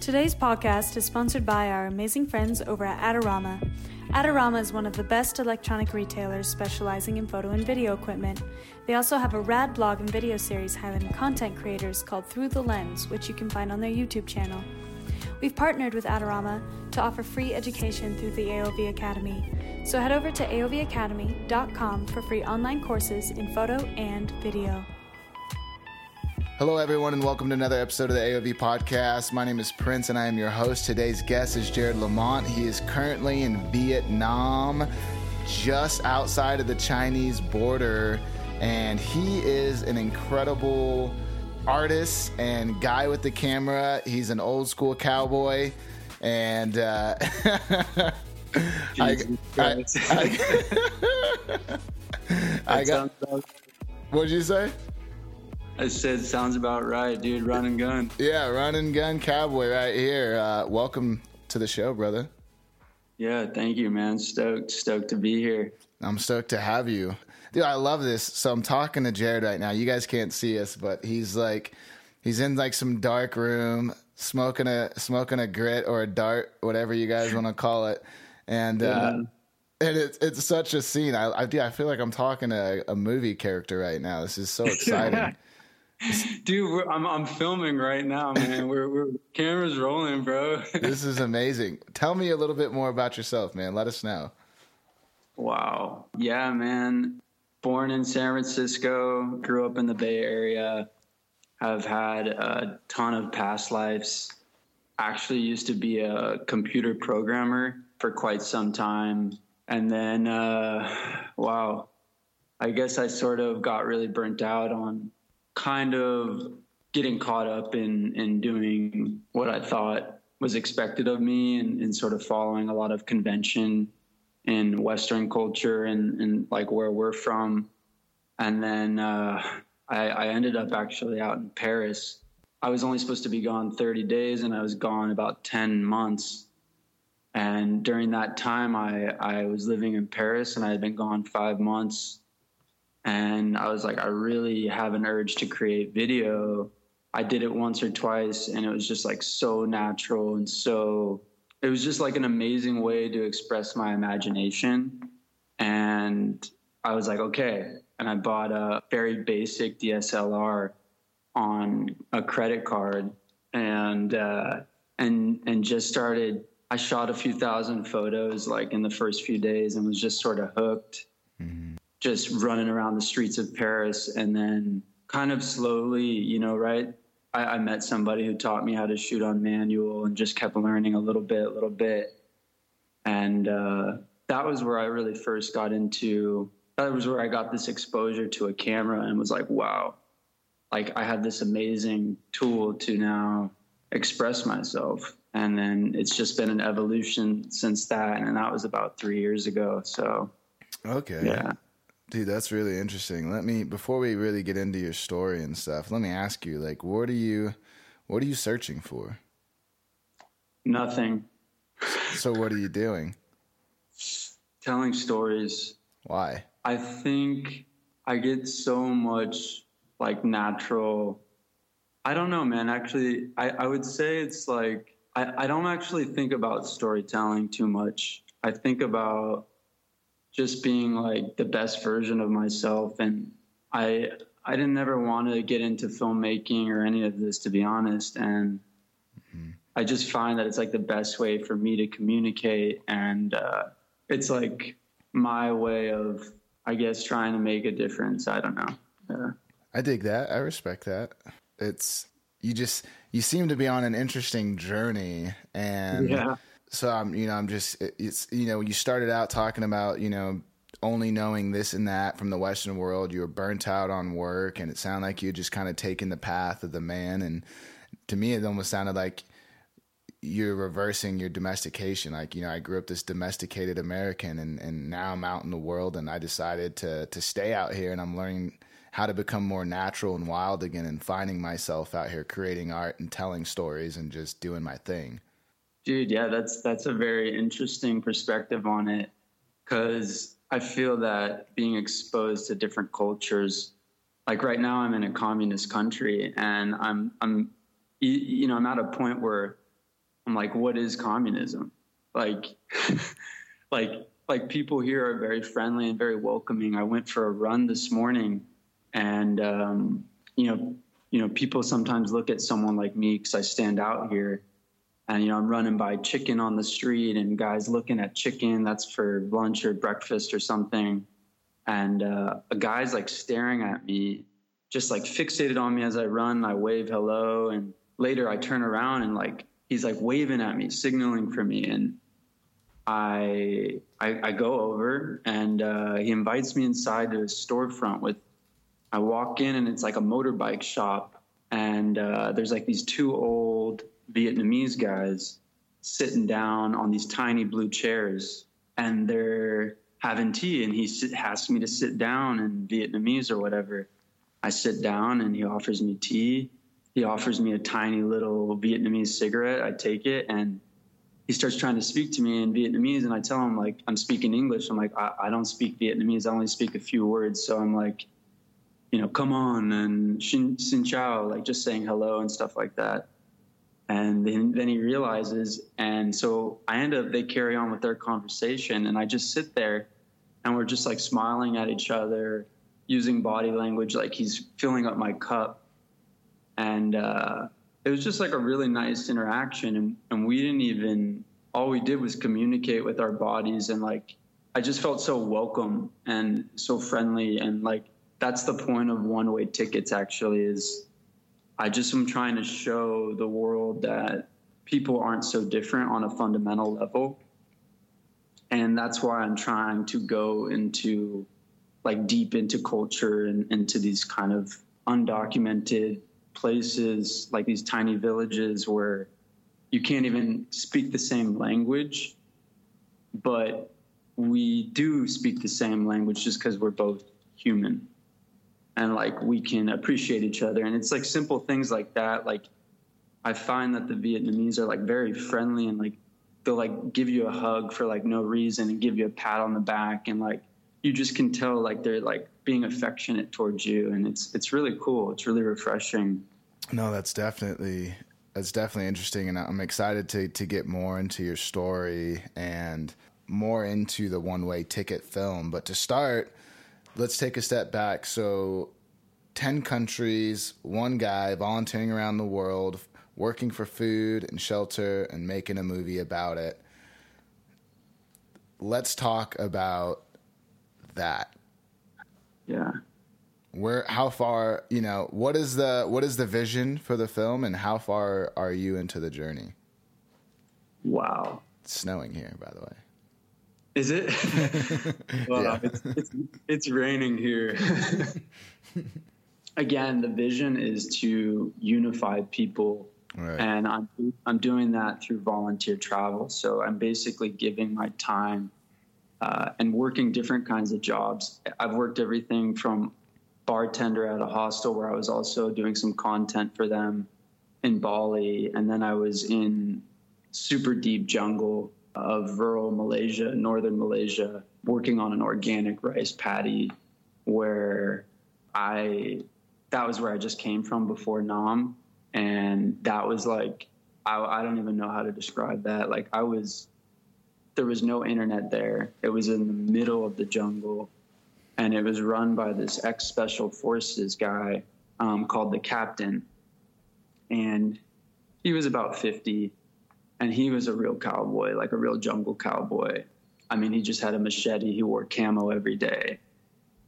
Today's podcast is sponsored by our amazing friends over at Adorama. Adorama is one of the best electronic retailers specializing in photo and video equipment. They also have a rad blog and video series highlighting content creators called Through the Lens, which you can find on their YouTube channel. We've partnered with Adorama to offer free education through the AOV Academy. So head over to aovacademy.com for free online courses in photo and video. Hello, everyone, and welcome to another episode of the AOV podcast. My name is Prince, and I am your host. Today's guest is Jared Lamont. He is currently in Vietnam, just outside of the Chinese border, and he is an incredible artist and guy with the camera. He's an old school cowboy, and uh, I, I, I, I got. What'd you say? I said, sounds about right, dude. Run and gun. Yeah, run and gun cowboy right here. Uh, welcome to the show, brother. Yeah, thank you, man. Stoked, stoked to be here. I'm stoked to have you. Dude, I love this. So I'm talking to Jared right now. You guys can't see us, but he's like, he's in like some dark room, smoking a smoking a grit or a dart, whatever you guys want to call it, and. Uh, yeah. Uh, and it's it's such a scene. I I, I feel like I'm talking to a, a movie character right now. This is so exciting. Dude, I'm I'm filming right now, man. We're we're cameras rolling, bro. this is amazing. Tell me a little bit more about yourself, man. Let us know. Wow. Yeah, man. Born in San Francisco, grew up in the Bay Area. Have had a ton of past lives. Actually used to be a computer programmer for quite some time. And then uh wow. I guess I sort of got really burnt out on kind of getting caught up in in doing what I thought was expected of me and, and sort of following a lot of convention in Western culture and, and like where we're from. And then uh, I, I ended up actually out in Paris. I was only supposed to be gone 30 days and I was gone about 10 months. And during that time, I, I was living in Paris and I had been gone five months and I was like, I really have an urge to create video. I did it once or twice, and it was just like so natural and so. It was just like an amazing way to express my imagination. And I was like, okay. And I bought a very basic DSLR on a credit card, and uh, and and just started. I shot a few thousand photos like in the first few days, and was just sort of hooked. Mm-hmm just running around the streets of Paris and then kind of slowly, you know, right? I, I, met somebody who taught me how to shoot on manual and just kept learning a little bit, a little bit. And uh, that was where I really first got into, that was where I got this exposure to a camera and was like, wow, like I had this amazing tool to now express myself. And then it's just been an evolution since that. And that was about three years ago. So, okay. Yeah. Dude, that's really interesting. Let me before we really get into your story and stuff, let me ask you, like, what are you what are you searching for? Nothing. So what are you doing? Telling stories. Why? I think I get so much like natural I don't know, man. Actually, I, I would say it's like I, I don't actually think about storytelling too much. I think about just being like the best version of myself. And i i didn't ever want to get into filmmaking or any of this to be honest. And mm-hmm. i just find that it's like the best way for me to communicate. And uh, it's like my way of i guess trying to make a difference. I don't know. Yeah. i dig that. I respect that. It's you just you seem to be on an interesting journey. And yeah so I'm, you know, I'm just, it's, you know, you started out talking about, you know, only knowing this and that from the Western world. You were burnt out on work, and it sounded like you just kind of taken the path of the man. And to me, it almost sounded like you're reversing your domestication. Like, you know, I grew up this domesticated American, and, and now I'm out in the world, and I decided to to stay out here, and I'm learning how to become more natural and wild again, and finding myself out here creating art and telling stories and just doing my thing. Dude, yeah, that's that's a very interesting perspective on it cuz I feel that being exposed to different cultures like right now I'm in a communist country and I'm I'm you know, I'm at a point where I'm like, what is communism? Like, like, like people here are very friendly and very welcoming. I went for a run this morning, and um, you know, you know, people sometimes look at someone like me because I stand out here, and you know, I'm running by chicken on the street, and guys looking at chicken that's for lunch or breakfast or something, and uh, a guy's like staring at me, just like fixated on me as I run. I wave hello, and later I turn around and like he's like waving at me, signaling for me, and I I, I go over and uh, he invites me inside to his storefront. With I walk in and it's like a motorbike shop, and uh, there's like these two old Vietnamese guys sitting down on these tiny blue chairs, and they're having tea, and he asks me to sit down in Vietnamese or whatever. I sit down and he offers me tea he offers me a tiny little Vietnamese cigarette. I take it and he starts trying to speak to me in Vietnamese. And I tell him, like, I'm speaking English. I'm like, I, I don't speak Vietnamese. I only speak a few words. So I'm like, you know, come on and xin, xin chào, like just saying hello and stuff like that. And then, then he realizes. And so I end up, they carry on with their conversation. And I just sit there and we're just like smiling at each other, using body language like he's filling up my cup and uh, it was just like a really nice interaction and, and we didn't even all we did was communicate with our bodies and like i just felt so welcome and so friendly and like that's the point of one way tickets actually is i just am trying to show the world that people aren't so different on a fundamental level. And that's why i'm trying to go into like deep into culture and into these kind of undocumented places like these tiny villages where you can't even speak the same language, but we do speak the same language just because we're both human and like we can appreciate each other. And it's like simple things like that. Like I find that the Vietnamese are like very friendly and like they'll like give you a hug for like no reason and give you a pat on the back. And like you just can tell like they're like being affectionate towards you. And it's it's really cool. It's really refreshing. No that's definitely that's definitely interesting. And i'm excited to to get more into your story and more into the one way ticket film. But to start let's take a step back so 10 countries one guy volunteering around the world working for food and shelter and making a movie about it let's talk about that. Yeah. Where how far, you know, what is the what is the vision for the film and how far are you into the journey? Wow. It's snowing here, by the way. Is it? well, yeah. it's, it's, it's raining here. Again, the vision is to unify people, right. and I'm I'm doing that through volunteer travel. So I'm basically giving my time uh, and working different kinds of jobs. I've worked everything from bartender at a hostel where I was also doing some content for them in Bali, and then I was in super deep jungle of rural Malaysia, northern Malaysia, working on an organic rice paddy where I that was where I just came from before Nam, and that was like I, I don't even know how to describe that. Like I was there was no internet there. It was in the middle of the jungle, and it was run by this ex special forces guy um, called the captain, and he was about fifty, and he was a real cowboy, like a real jungle cowboy. I mean, he just had a machete. He wore camo every day.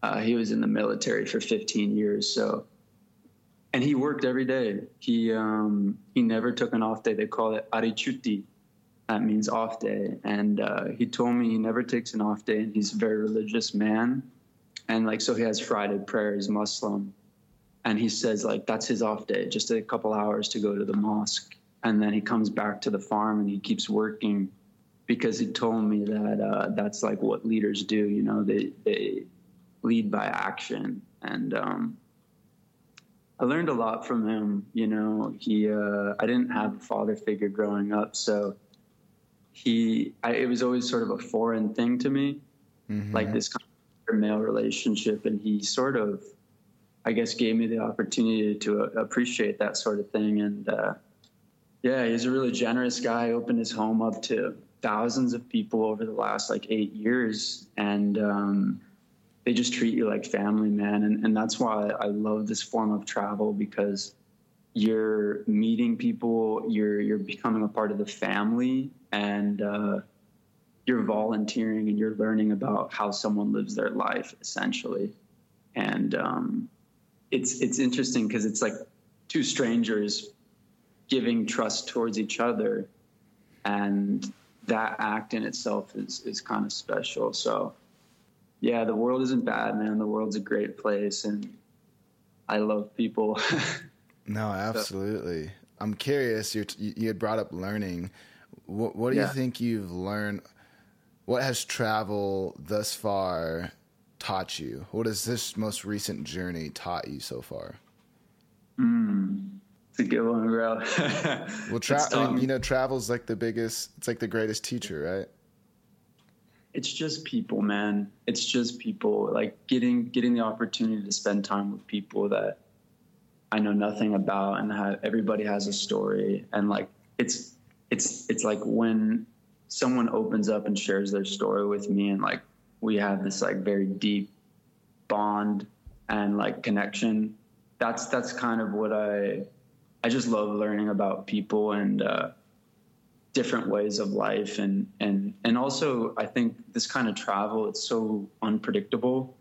Uh, he was in the military for 15 years, so and he worked every day. He um, he never took an off day. They call it arichuti, that means off day. And uh, he told me he never takes an off day, and he's a very religious man. And like, so he has Friday prayer. He's Muslim, and he says like that's his off day, just a couple hours to go to the mosque, and then he comes back to the farm and he keeps working because he told me that uh, that's like what leaders do. You know, they they lead by action, and um, I learned a lot from him. You know, he uh, I didn't have a father figure growing up, so he I, it was always sort of a foreign thing to me mm-hmm. like this kind of male relationship and he sort of i guess gave me the opportunity to uh, appreciate that sort of thing and uh, Yeah, he's a really generous guy. Opened his home up to thousands of people over the last like eight years, and um, they just treat you like family, man. And, and that's why I love this form of travel because you're meeting people, you're you're becoming a part of the family, and uh, you're volunteering and you're learning about how someone lives their life, essentially. And um, it's it's interesting because it's like two strangers giving trust towards each other, and that act in itself is is kind of special. So yeah, the world isn't bad, man. The world's a great place, and I love people. no, absolutely. So, I'm curious. you you had brought up learning. What, what do yeah. you think you've learned? What has travel thus far taught you? What has this most recent journey taught you so far? Mm, it's a good one, bro. well, tra- I mean, you know, travel's like the biggest. It's like the greatest teacher, right? it's just people, man. It's just people. Like getting getting the opportunity to spend time with people that I know nothing about, and have, everybody has a story. And like it's it's it's like when someone opens up and shares their story with me, and like we have this like very deep bond and like connection. That's that's kind of what I I just love learning about people and. uh different ways of life and and and also I think this kind of travel it's so unpredictable.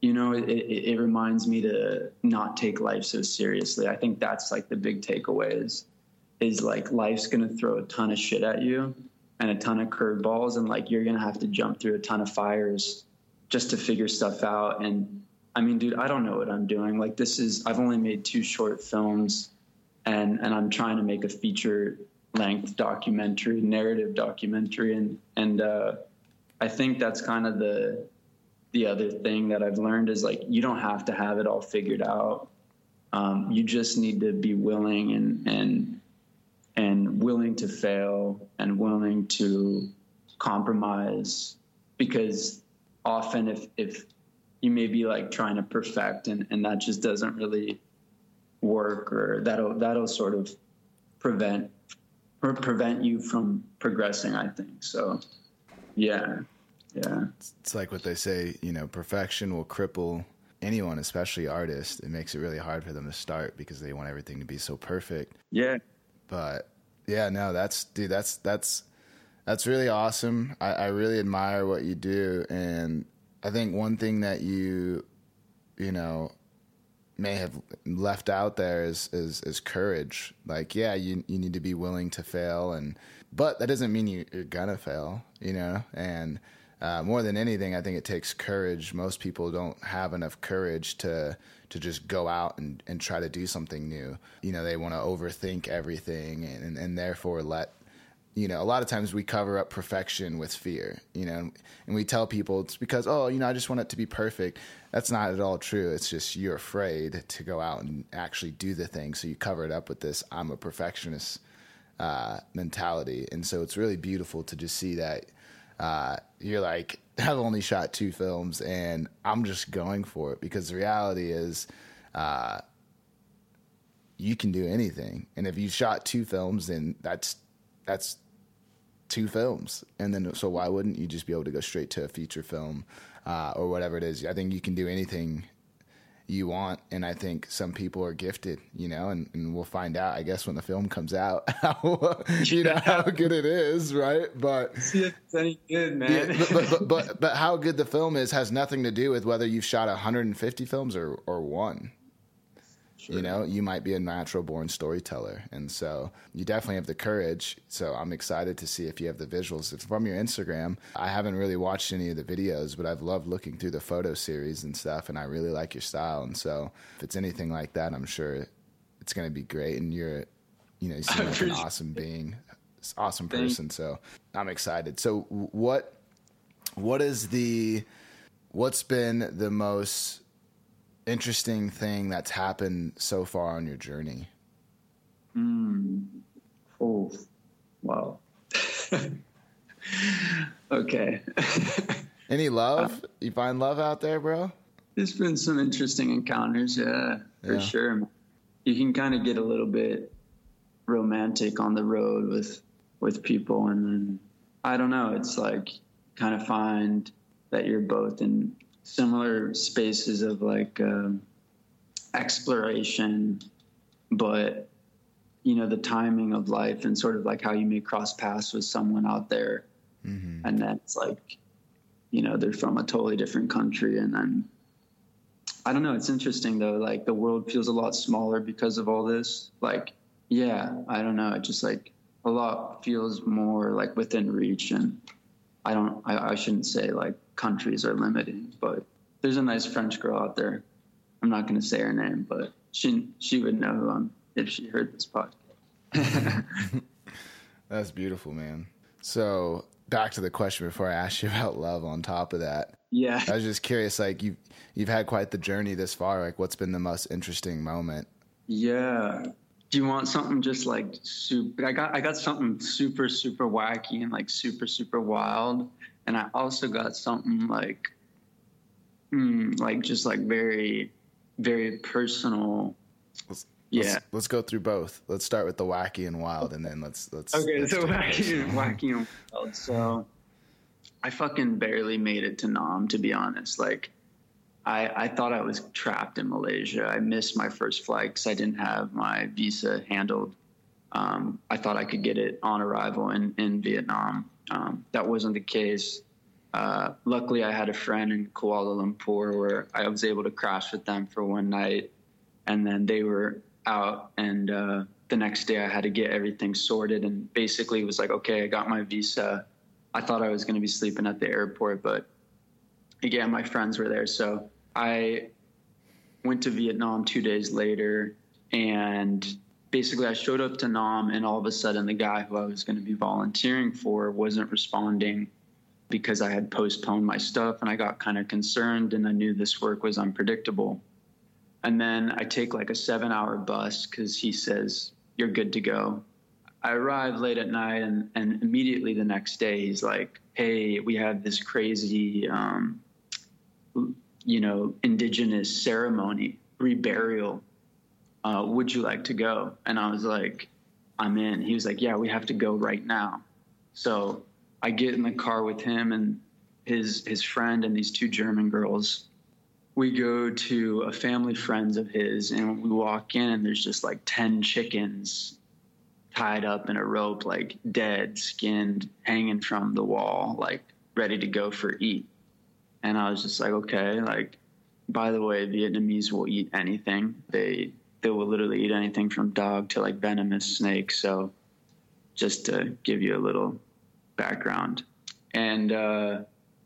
You know, it, it, it reminds me to not take life so seriously. I think that's like the big takeaway is is like life's gonna throw a ton of shit at you and a ton of curveballs and like you're gonna have to jump through a ton of fires just to figure stuff out and I mean, dude, I don't know what I'm doing. Like this is I've only made two short films and and I'm trying to make a feature length documentary, narrative documentary, and and uh, I think that's kind of the the other thing that I've learned is like you don't have to have it all figured out. Um, you just need to be willing and and and willing to fail and willing to compromise because often if if you may be like trying to perfect and, and that just doesn't really work or that'll that'll sort of prevent prevent you from progressing. I think so. Yeah, yeah. It's like what they say. You know, perfection will cripple anyone, especially artists. It makes it really hard for them to start because they want everything to be so perfect. Yeah. But yeah, no, that's dude. That's that's that's really awesome. I, I really admire what you do, and I think one thing that you, you know, may have left out there is is, is courage. Like, yeah, you you need to be willing to fail, and but that doesn't mean you, are gonna fail, you know. And uh, more than anything, I think it takes courage. Most people don't have enough courage to to just go out and, and try to do something new. You know, they want to overthink everything and, and therefore let you know, a lot of times we cover up perfection with fear, you know, and we tell people it's because, oh, you know, I just want it to be perfect. That's not at all true. It's just you're afraid to go out and actually do the thing. So you cover it up with this I'm a perfectionist uh, mentality. And so it's really beautiful to just see that uh, you're like, I've only shot two films and I'm just going for it because the reality is, uh, you can do anything. And if you shot two films, then that's that's two films, and then so why wouldn't you just be able to go straight to a feature film uh, or whatever it is? I think you can do anything you want, and I think some people are gifted, you know, and, and we'll find out, I guess, when the film comes out, how, you know how good it is, right? But see if it's any good, man. Yeah, but, but, but but how good the film is has nothing to do with whether you've shot 150 films or or one. Sure. You know, you might be a natural born storyteller. And so you definitely have the courage. So I'm excited to see if you have the visuals. It's from your Instagram. I haven't really watched any of the videos, but I've loved looking through the photo series and stuff. And I really like your style. And so if it's anything like that, I'm sure it's going to be great. And you're, you know, you seem like an awesome being, awesome person. So I'm excited. So what, what is the, what's been the most interesting thing that's happened so far on your journey? Mm. Oh, wow. okay. Any love? Uh, you find love out there, bro? There's been some interesting encounters, yeah, for yeah. sure. You can kind of get a little bit romantic on the road with with people and then I don't know, it's like kind of find that you're both in similar spaces of like um, exploration, but you know the timing of life and sort of like how you may cross paths with someone out there, mm-hmm. and that's like, you know, they're from a totally different country, and then I don't know. It's interesting though. Like the world feels a lot smaller because of all this. Like, yeah, I don't know. It just like a lot feels more like within reach, and I don't. I, I shouldn't say like countries are limiting, but there's a nice French girl out there. I'm not going to say her name, but she she would know who I'm if she heard this podcast. That's beautiful, man. So back to the question before I asked you about love. On top of that, yeah, I was just curious. Like you've you've had quite the journey this far. Like, what's been the most interesting moment? Yeah. Do you want something just like super? I got I got something super super wacky and like super super wild and I also got something like, mm, like just like very, very personal. Let's, yeah, let's, let's, go through both. Let's start with the wacky and wild, and then let's let's. Okay, let's so wacky and wacky and wild. So, I fucking barely made it to Nam, to be honest. Like, I I thought I was trapped in Malaysia. I missed my first flight because I didn't have my visa handled. Um, I thought I could get it on arrival in in Vietnam um, that wasn't the case. Uh, luckily, I had a friend in Kuala Lumpur where I was able to crash with them for one night, and then they were out. And uh, the next day, I had to get everything sorted. And basically, it was like, okay, I got my visa. I thought I was going to be sleeping at the airport, but again, my friends were there. So I went to Vietnam two days later, and basically I showed up to Nam and all of a sudden the guy who I was going to be volunteering for wasn't responding because I had postponed my stuff and I got kind of concerned and I knew this work was unpredictable. And then I take like a seven hour bus because he says, You're good to go. I arrive late at night and, and immediately the next day he's like, Hey, we have this crazy, um, you know, indigenous ceremony, reburial uh, would you like to go? And I was like, I'm in. He was like, yeah, we have to go right now. So I get in the car with him and his his friend and these two German girls. We go to a family friends of his and we walk in and there's just like 10 chickens tied up in a rope, like dead, skinned, hanging from the wall, like ready to go for eat. And I was just like, okay, like, by the way, Vietnamese will eat anything. They they will literally eat anything from dog to like venomous snakes. So just to give you a little background. And uh,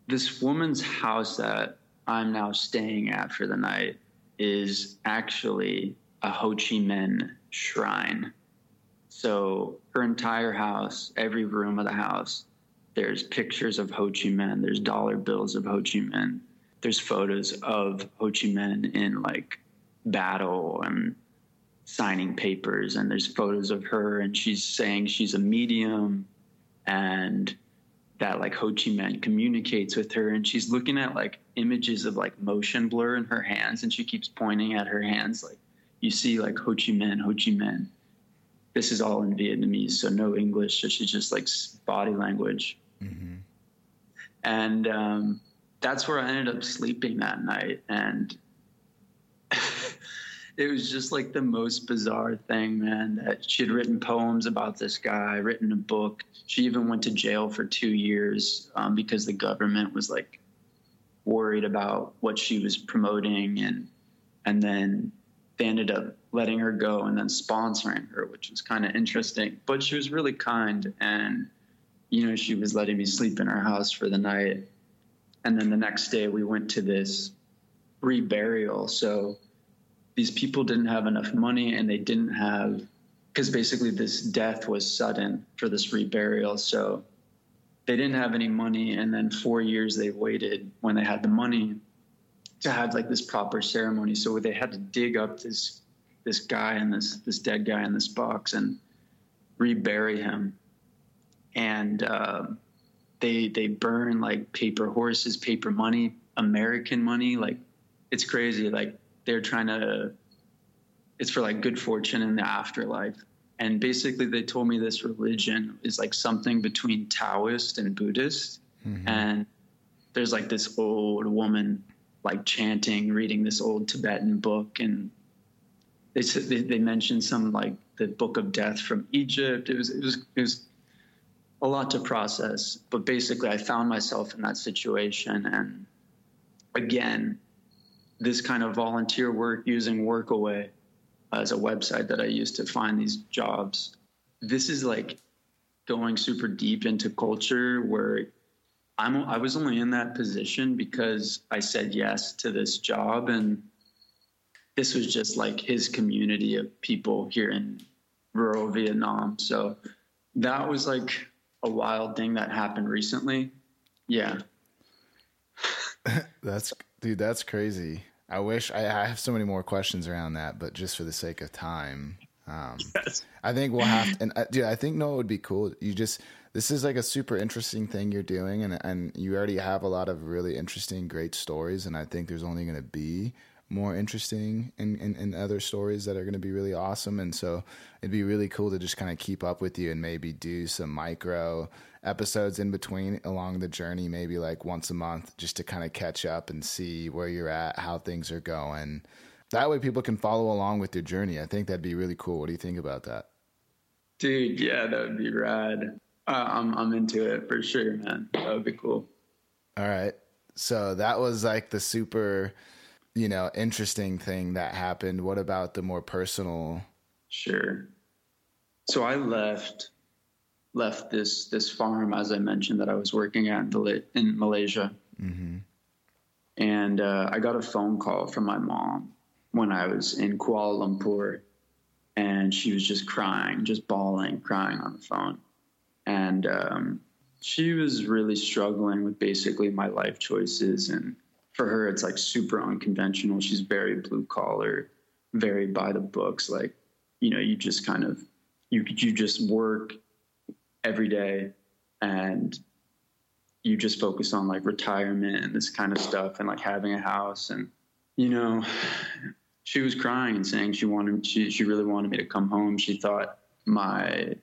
this woman's house that I'm now staying at for the night is actually a Ho Chi Minh shrine. So her entire house, every room of the house, there's pictures of Ho Chi Minh, there's dollar bills of Ho Chi Minh, there's photos of Ho Chi Minh in like battle and signing papers. And there's photos of her and she's saying she's a medium and that like Ho Chi Minh communicates with her. And she's looking at like images of like motion blur in her hands and she keeps pointing at her hands like you see like Ho Chi Minh, Ho Chi Minh. This is all in Vietnamese, so no English. So she's just like body language. Mm-hmm. And um, that's where I ended up sleeping that night. And it was just like the most bizarre thing, man. That she had written poems about this guy, written a book. She even went to jail for two years um, because the government was like worried about what she was promoting, and and then they ended up letting her go and then sponsoring her, which was kind of interesting. But she was really kind, and you know she was letting me sleep in her house for the night. And then the next day we went to this reburial. So these people didn't have enough money and they didn't have because basically this death was sudden for this reburial so they didn't have any money and then four years they waited when they had the money to have like this proper ceremony. So they had to dig up this this guy and this this dead guy in this box and rebury him. And uh, they they burn like paper horses paper money american money. Like it's crazy. Like they're trying to it's for like good fortune in the afterlife. And basically they told me this religion is like something between Taoist and Buddhist, mm-hmm. and there's like this old woman like chanting, reading this old Tibetan book, and they they, mentioned some like the Book of Death from Egypt. It was it was it was a lot to process, but basically I found myself in that situation, and again, this kind of volunteer work using Workaway as a website that I used to find these jobs. This is like going super deep into culture where I'm I was only in that position because I said yes to this job and this was just like his community of people here in rural Vietnam. So that was like a wild thing that happened recently. Yeah. that's dude, that's crazy. I wish I, I, have so many more questions around that, but just for the sake of time, um, yes. I think we'll have. To, and uh, dude, I think no, it would be cool. You just this is like a super interesting thing you're doing, and and you already have a lot of really interesting, great stories, and I think there's only going to be more interesting in, in, in, other stories that are going to be really awesome. And so it'd be really cool to just kind of keep up with you and maybe do some micro episodes in between along the journey, maybe like once a month, just to kind of catch up and see where you're at, how things are going. That way people can follow along with your journey. I think that'd be really cool. What do you think about that? Dude, yeah, that would be rad. Uh, I'm, I'm into it for sure, man. That would be cool. All right. So that was like the super you know, interesting thing that happened. What about the more personal? Sure. So I left left this this farm as I mentioned that I was working at in Malaysia, mm-hmm. and uh, I got a phone call from my mom when I was in Kuala Lumpur, and she was just crying, just bawling, crying on the phone, and um, she was really struggling with basically my life choices and for her, it's like super unconventional. She's very blue collar, very by the books. Like, you know, you just kind of you you just work every day and you just focus on like retirement and this kind of stuff and like having a house and you know she was crying and saying she wanted she she really wanted me to come home she thought my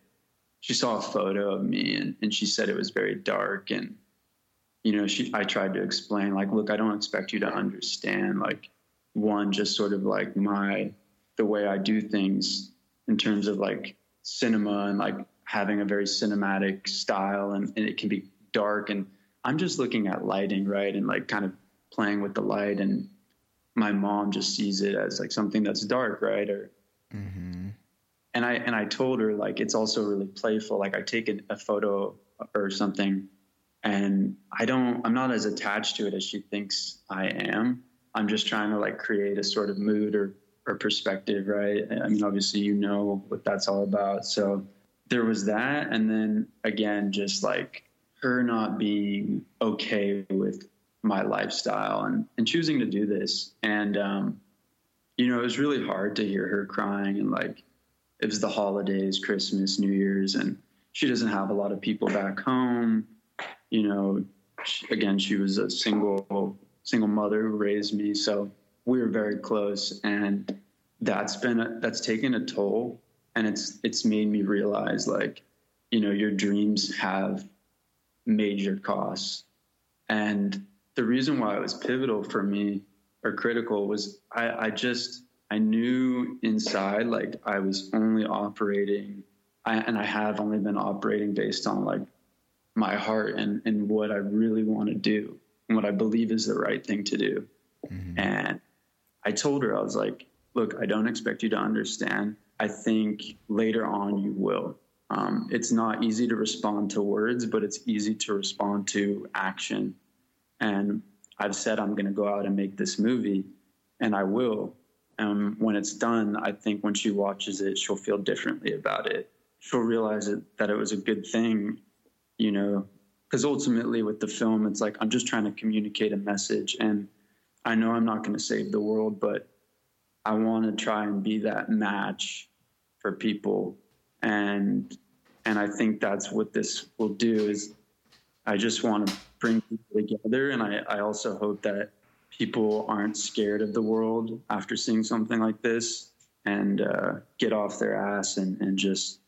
she saw a photo of me and, and she said it was very dark and you know, she, I tried to explain, like, look, I don't expect you to understand, like, one, just sort of like my, the way I do things in terms of like cinema and like having a very cinematic style and, and it can be dark. And I'm just looking at lighting, right? And like kind of playing with the light. And my mom just sees it as like something that's dark, right? Or, mm-hmm. and I, and I told her like, it's also really playful. Like I take a, a photo or something and I don't I'm not as attached to it as she thinks I am. I'm just trying to like create a sort of mood or or perspective, right? I mean, obviously you know what that's all about. So there was that and then again just like her not being okay with my lifestyle and, and choosing to do this. And um, you know, it was really hard to hear her crying and like it was the holidays, Christmas, New Year's, and she doesn't have a lot of people back home. You know, again, she was a single single mother who raised me, so we were very close, and that's been a, that's taken a toll, and it's it's made me realize like, you know, your dreams have major costs, and the reason why it was pivotal for me or critical was I, I just I knew inside like I was only operating, I, and I have only been operating based on like my heart and, and what I really want to do and what I believe is the right thing to do. Mm-hmm. And I told her, I was like, look, I don't expect you to understand. I think later on you will. Um, it's not easy to respond to words, but it's easy to respond to action. And I've said I'm going to go out and make this movie, and I will. And when it's done, I think when she watches it, she'll feel differently about it. She'll realize it, that it was a good thing you know, because ultimately with the film, it's like I'm just trying to communicate a message. And I know I'm not going to save the world, but I want to try and be that match for people. And and I think that's what this will do is I just want to bring people together. And I, I also hope that people aren't scared of the world after seeing something like this and uh, get off their ass and, and just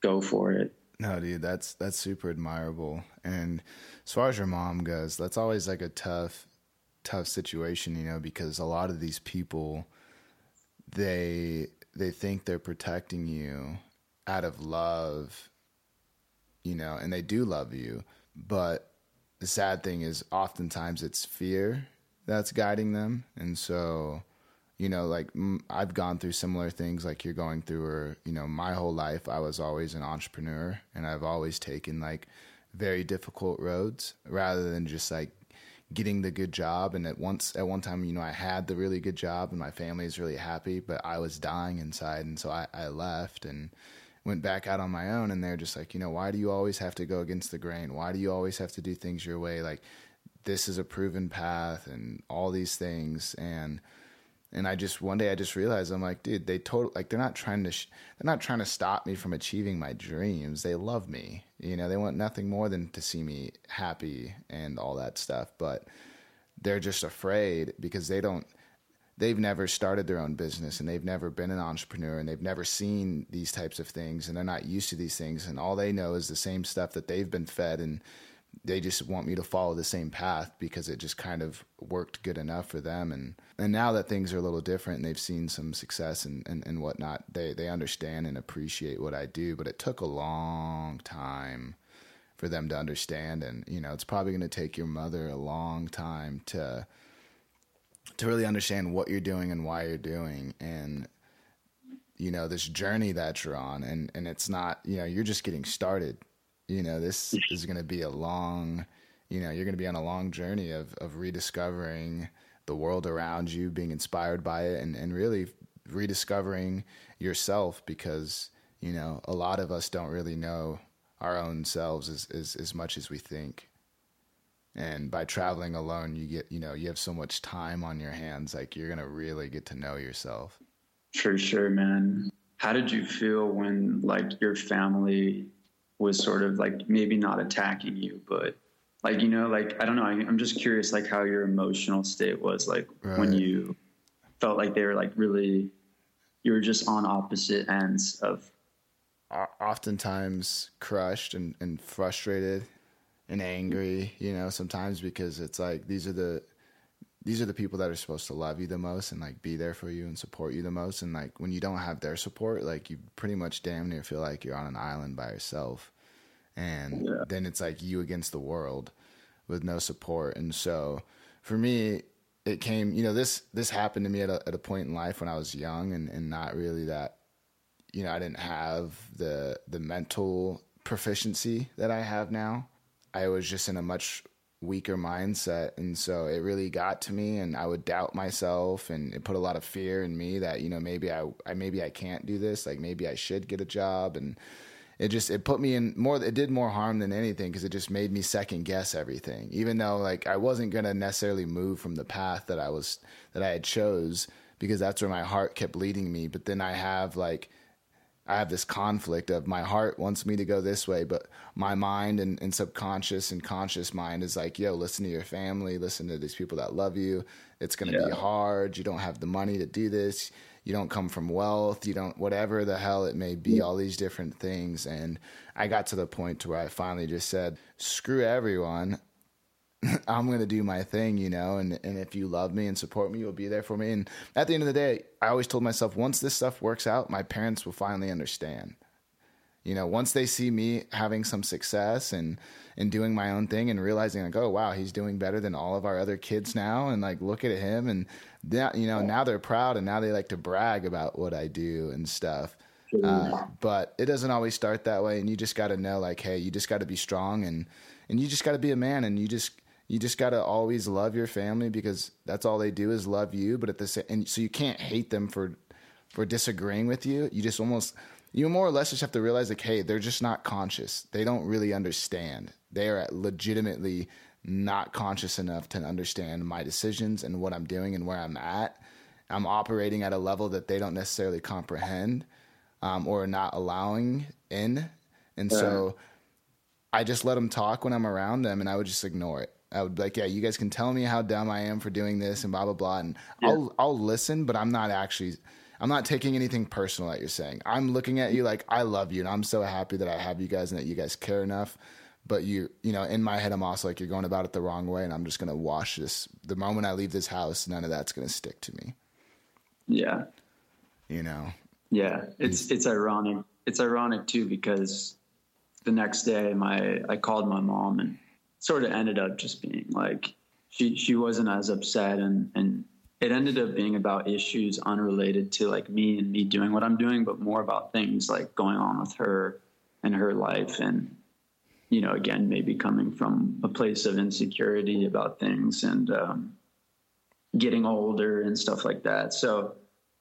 go for it. No, dude, that's that's super admirable. And as far as your mom goes, that's always like a tough, tough situation, you know, because a lot of these people, they they think they're protecting you out of love, you know, and they do love you, but the sad thing is oftentimes it's fear that's guiding them, and so you know, like I've gone through similar things like you're going through, or, you know, my whole life I was always an entrepreneur and I've always taken like very difficult roads rather than just like getting the good job. And at once, at one time, you know, I had the really good job and my family is really happy, but I was dying inside. And so I, I left and went back out on my own. And they're just like, you know, why do you always have to go against the grain? Why do you always have to do things your way? Like, this is a proven path and all these things. And, and I just one day I just realized I'm like, dude, they total like they're not trying to sh- they're not trying to stop me from achieving my dreams. They love me, you know. They want nothing more than to see me happy and all that stuff. But they're just afraid because they don't. They've never started their own business and they've never been an entrepreneur and they've never seen these types of things and they're not used to these things. And all they know is the same stuff that they've been fed and they just want me to follow the same path because it just kind of worked good enough for them. And and now that things are a little different and they've seen some success and, and, and whatnot they they understand and appreciate what I do. But it took a long time for them to understand. And you know it's probably going to take your mother a long time to to really understand what you're doing and why you're doing and you know this journey that you're on and and it's not you know you're just getting started you know, this is going to be a long, you know, you're going to be on a long journey of, of rediscovering the world around you, being inspired by it, and, and really rediscovering yourself because, you know, a lot of us don't really know our own selves as, as, as much as we think. And by traveling alone, you get, you know, you have so much time on your hands, like you're going to really get to know yourself. For sure, man. How did you feel when, like, your family was sort of like maybe not attacking you, but like you know, like I don't know. I, am just curious, like how your emotional state was, like right. when you felt like they were like really, you were just on opposite ends of. Oftentimes crushed and, and frustrated and angry, you know, sometimes because it's like these are the these are the people that are supposed to love you the most and like be there for you and support you the most. And like when you don't have their support like you pretty much damn near feel like you're on an island by yourself. And yeah. then it's like you against the world with no support. And so for me it came you know this this happened to me at a, at a point in life when i was young and, and not really that you know i didn't have the the mental proficiency that i have now i was just in a much weaker mindset. And so it really got to me and I would doubt myself and it put a lot of fear in me that you know maybe I, I maybe I can't do this like maybe I should get a job. And it just it put me in more it did more harm than anything because it just made me second guess everything. Even though like I wasn't going to necessarily move from the path that I was that I had chose because that's where my heart kept leading me. But then I have like I have this conflict of my heart wants me to go this way, but my mind and, and, subconscious and conscious mind is like, yo, listen to your family, listen to these people that love you. It's going to yeah. be hard. You don't have the money to do this. You don't come from wealth. You don't, whatever the hell it may be, all these different things. And I got to the point to where I finally just said, screw everyone. I'm going to do my thing, you know, and, and if you love me and support me, you'll be there for me. And at the end of the day, I always told myself once this stuff works out, my parents will finally understand. You know, once they see me having some success and and doing my own thing and realizing like, oh wow, he's doing better than all of our other kids now, and like look at him, and that you know now they're proud and now they like to brag about what I do and stuff. Uh, but it doesn't always start that way, and you just got to know like, hey, you just got to be strong and and you just got to be a man, and you just you just got to always love your family because that's all they do is love you but at the same and so you can't hate them for for disagreeing with you. You just almost you more or less just have to realize like hey they're just not conscious. They don't really understand. They are legitimately not conscious enough to understand my decisions and what i'm doing and where i'm at. I'm operating at a level that they don't necessarily comprehend um, or not allowing in. And yeah. so i just let them talk when i'm around them and i would just ignore it I would be like, yeah, you guys can tell me how dumb I am for doing this and blah blah blah, and yeah. I'll I'll listen, but I'm not actually I'm not taking anything personal that you're saying. I'm looking at you like I love you and I'm so happy that I have you guys and that you guys care enough. But you, you know, in my head, I'm also like, you're going about it the wrong way, and I'm just gonna wash this. The moment I leave this house, none of that's gonna stick to me. Yeah. You know. Yeah, it's it's ironic. It's ironic too because the next day, my I called my mom and sort of ended up just being like she she wasn't as upset and and it ended up being about issues unrelated to like me and me doing what I'm doing, but more about things like going on with her and her life. And, you know, again, maybe coming from a place of insecurity about things and um, getting older and stuff like that. So,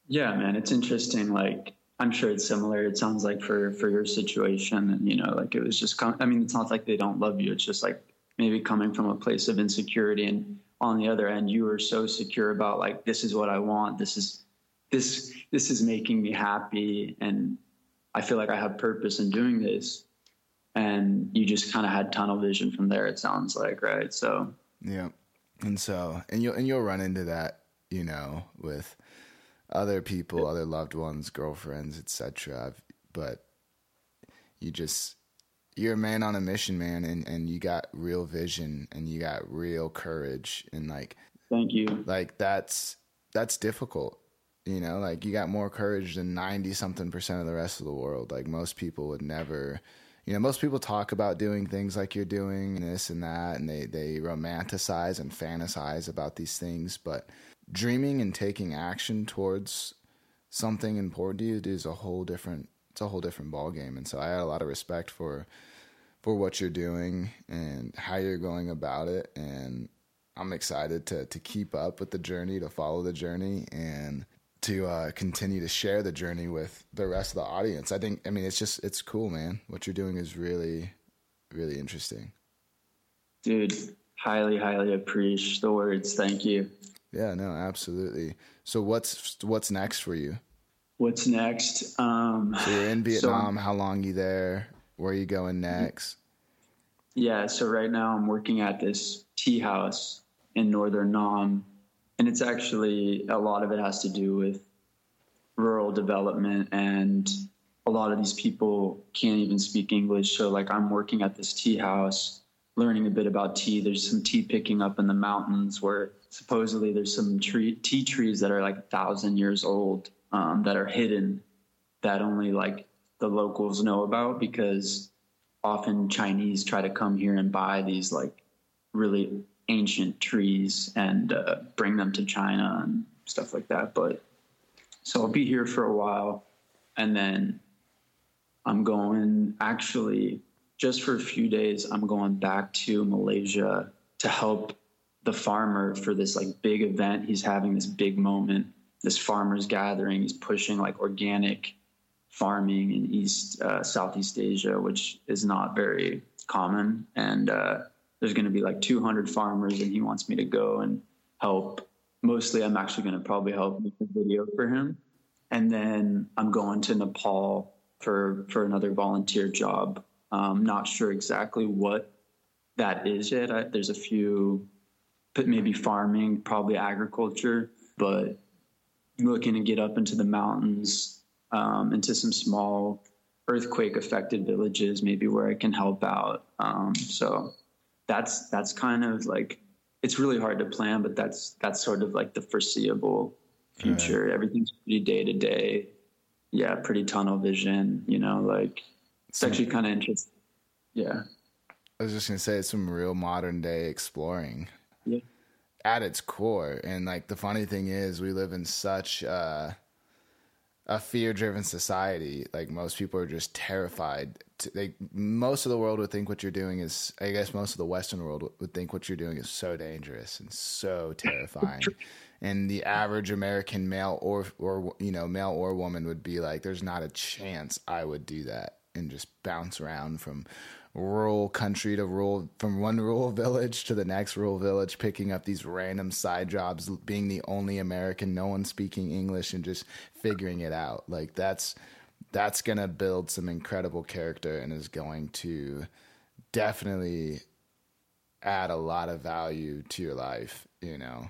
yeah, man, it's interesting. Like, I'm sure it's similar. It sounds like for for your situation, and you know, like it was just. Com- I mean, it's not like they don't love you. It's just like maybe coming from a place of insecurity and on the other end you are so secure about like this is what i want this is this this is making me happy and i feel like i have purpose in doing this. And you just kind of had tunnel vision from there it sounds like right? So yeah. And so and you'll and you'll run into that you know with other people other loved ones girlfriends etc but you just you're a man on a mission, man, and, and you got real vision and you got real courage and like thank you. Like that's that's difficult. You know, like you got more courage than ninety something percent of the rest of the world. Like most people would never you know, most people talk about doing things like you're doing and this and that and they, they romanticize and fantasize about these things, but dreaming and taking action towards something important to you is a whole different it's a whole different ball game. And so I had a lot of respect for for what you're doing and how you're going about it. And I'm excited to to keep up with the journey, to follow the journey, and to uh, continue to share the journey with the rest of the audience. I think, I mean, it's just it's cool, man. What you're doing is really, really interesting. Dude, highly, highly appreciate the words. Thank you. Yeah, no, absolutely. So what's what's next for you? What's next? Um, so you're in Vietnam. So, how long you there? Where are you going next? Yeah, so right now I'm working at this tea house in northern Nam, and it's actually a lot of it has to do with rural development and a lot of these people can't even speak English. So like I'm working at this tea house, learning a bit about tea. There's some tea picking up in the mountains where supposedly there's some tree, tea trees that are like a thousand years old um, that are hidden that only like the locals know about because often Chinese try to come here and buy these like really ancient trees and uh, bring them to China and stuff like that. But so I'll be here for a while and then I'm going actually just for a few days. I'm going back to Malaysia to help the farmer for this like big event. He's having this big moment this farmers gathering. He's pushing like organic farming in East uh, Southeast Asia, which is not very common. And uh, there's going to be like 200 farmers, and he wants me to go and help. Mostly, I'm actually going to probably help make a video for him, and then I'm going to Nepal for for another volunteer job. I'm not sure exactly what that is yet. I, there's a few, but maybe farming, probably agriculture, but looking to get up into the mountains, um, into some small earthquake affected villages, maybe where I can help out. Um, so that's that's kind of like it's really hard to plan, but that's that's sort of like the foreseeable future. Right. Everything's pretty day to day. Yeah, pretty tunnel vision. You know, like it's actually kind of interesting. Yeah. I was just gonna say it's some real modern day exploring. At its core. And like the funny thing is, we live in such uh, a fear-driven society. Like most people are just terrified. To, like most of the world would think what you're doing is. I guess most of the Western world would think what you're doing is so dangerous and so terrifying. and the average American male or or you know male or woman would be like, "There's not a chance I would do that," and just bounce around from rural country to rural from one rural village to the next rural village picking up these random side jobs being the only american no one speaking english and just figuring it out. Like that's that's going to build some incredible character and is going to definitely add a lot of value to your life you know?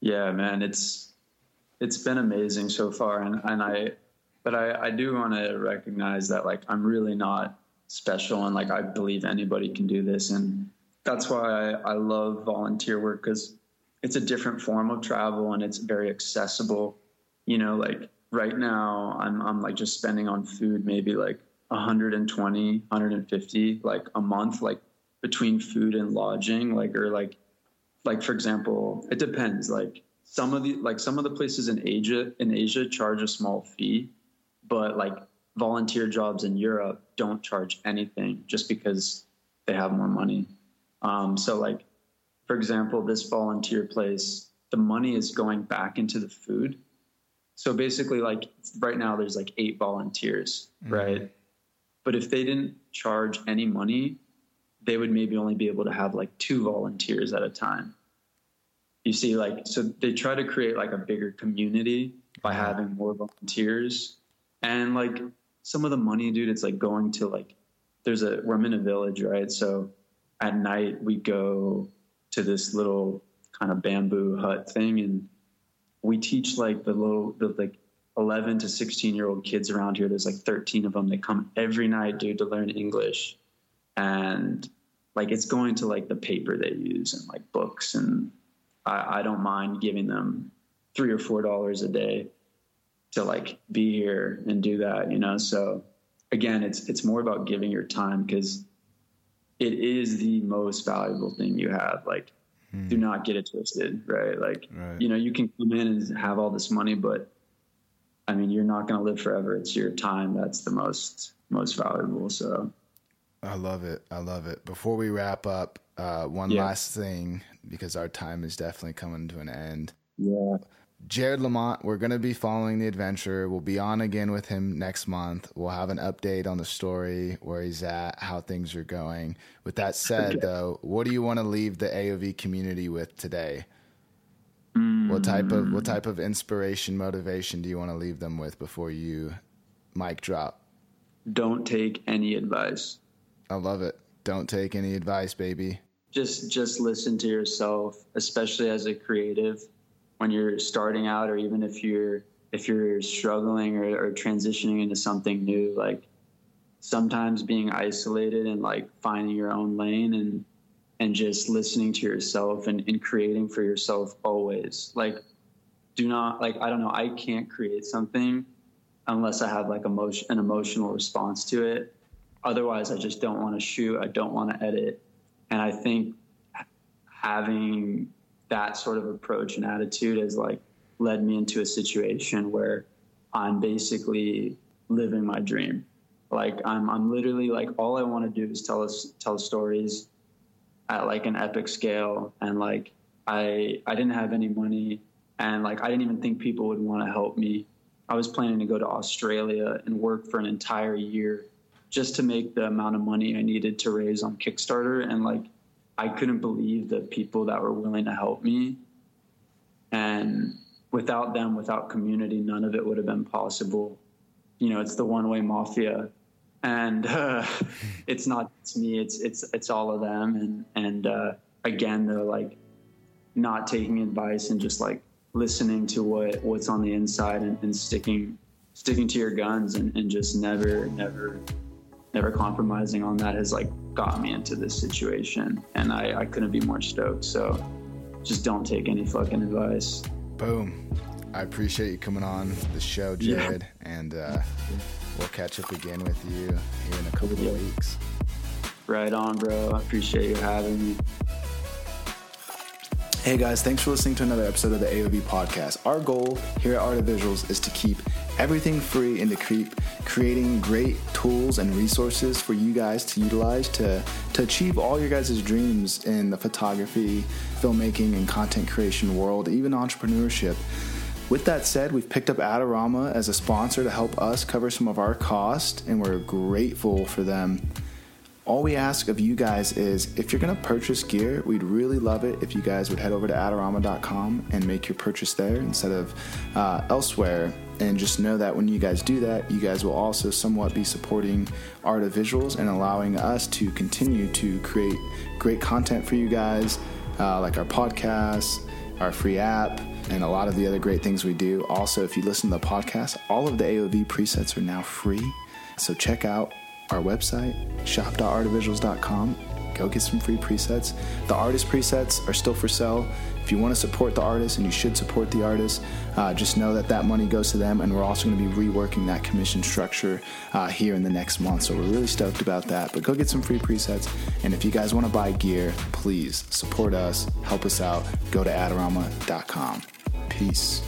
Yeah man it's it's been amazing so far, and and I, but I I do want to recognize that like I'm really not special, and like I believe anybody can do this, and that's why I, I love volunteer work because it's a different form of travel and it's very accessible. You know, like right now I'm I'm like just spending on food maybe like 120, 150 like a month, like between food and lodging, like or like like for example, it depends. Like some of the like some of the places in Asia in Asia charge a small fee, but like volunteer jobs in Europe don't charge anything just because they have more money. Um, so like for example, this volunteer place, the money is going back into the food. So basically, like right now, there's like eight volunteers, mm-hmm. right? But if they didn't charge any money, they would maybe only be able to have like two volunteers at a time you see like so they try to create like a bigger community by having more volunteers and like some of the money dude it's like going to like there's a we're in a village right? So at night we go to this little kind of bamboo hut thing and we teach like the low the like 11 to 16 year old kids around here. There's like 13 of them. They come every night dude to learn english. And like it's going to like the paper they use and like books. And I, I don't mind giving them three or four dollars a day to like be here and do that, you know. So again, it's it's more about giving your time because it is the most valuable thing you have. Like, hmm. do not get it twisted, right? Like, right. you know, you can come in and have all this money, but I mean, you're not going to live forever. It's your time that's the most most valuable. So, I love it. I love it. Before we wrap up, uh, one yeah. last thing because our time is definitely coming to an end. Yeah. Jared Lamont, we're going to be following the adventure. We'll be on again with him next month. We'll have an update on the story, where he's at, how things are going. With that said, okay. though, what do you want to leave the AOV community with today? Mm. What type of what type of inspiration, motivation do you want to leave them with before you mic drop? Don't take any advice. I love it. Don't take any advice, baby just just listen to yourself especially as a creative when you're starting out or even if you're if you're struggling or, or transitioning into something new like sometimes being isolated and like finding your own lane and and just listening to yourself and, and creating for yourself always. Like do not like i don't know i can't create something unless i have like emotion an emotional response to it. Otherwise i just don't want to shoot i don't want to edit. And I think having that sort of approach and attitude has like led me into a situation where I'm basically living my dream. Like I'm, I'm literally like all I want to do is tell us tell stories at like an epic scale, and like I I didn't have any money, and like I didn't even think people would want to help me. I was planning to go to Australia and work for an entire year just to make the amount of money I needed to raise on Kickstarter. And like, I couldn't believe the people that were willing to help me. And without them, without community, none of it would have been possible. You know, it's the one way mafia. And uh, it's not it's me, it's it's it's all of them. And and uh, again, they're like not taking advice and just like listening to what what's on the inside and, and sticking sticking to your guns and, and just never never never compromising on that has like got me into this situation and I, I couldn't be more stoked. So just don't take any fucking advice. Boom. I appreciate you coming on the show jared yeah. and uh, we'll catch up again with you here in a couple yeah. of weeks. Right on bro. I appreciate you having me Hey guys, thanks for listening to another episode of the AOV podcast. Our goal here at Art of Visuals is to keep everything free and to keep creating great tools and resources for you guys to utilize to, to achieve all your guys' dreams in the photography, filmmaking, and content creation world, even entrepreneurship. With that said, we've picked up Adorama as a sponsor to help us cover some of our cost, and we're grateful for them all we ask of you guys is if you're going to purchase gear, we'd really love it if you guys would head over to adorama.com and make your purchase there instead of uh, elsewhere. And just know that when you guys do that, you guys will also somewhat be supporting Art of Visuals and allowing us to continue to create great content for you guys, uh, like our podcasts, our free app and a lot of the other great things we do. Also, if you listen to the podcast, all of the AOV presets are now free. So check out our website, shop.artofvisuals.com. Go get some free presets. The artist presets are still for sale. If you want to support the artist, and you should support the artist, uh, just know that that money goes to them, and we're also going to be reworking that commission structure uh, here in the next month. So we're really stoked about that. But go get some free presets, and if you guys want to buy gear, please support us, help us out. Go to adorama.com. Peace.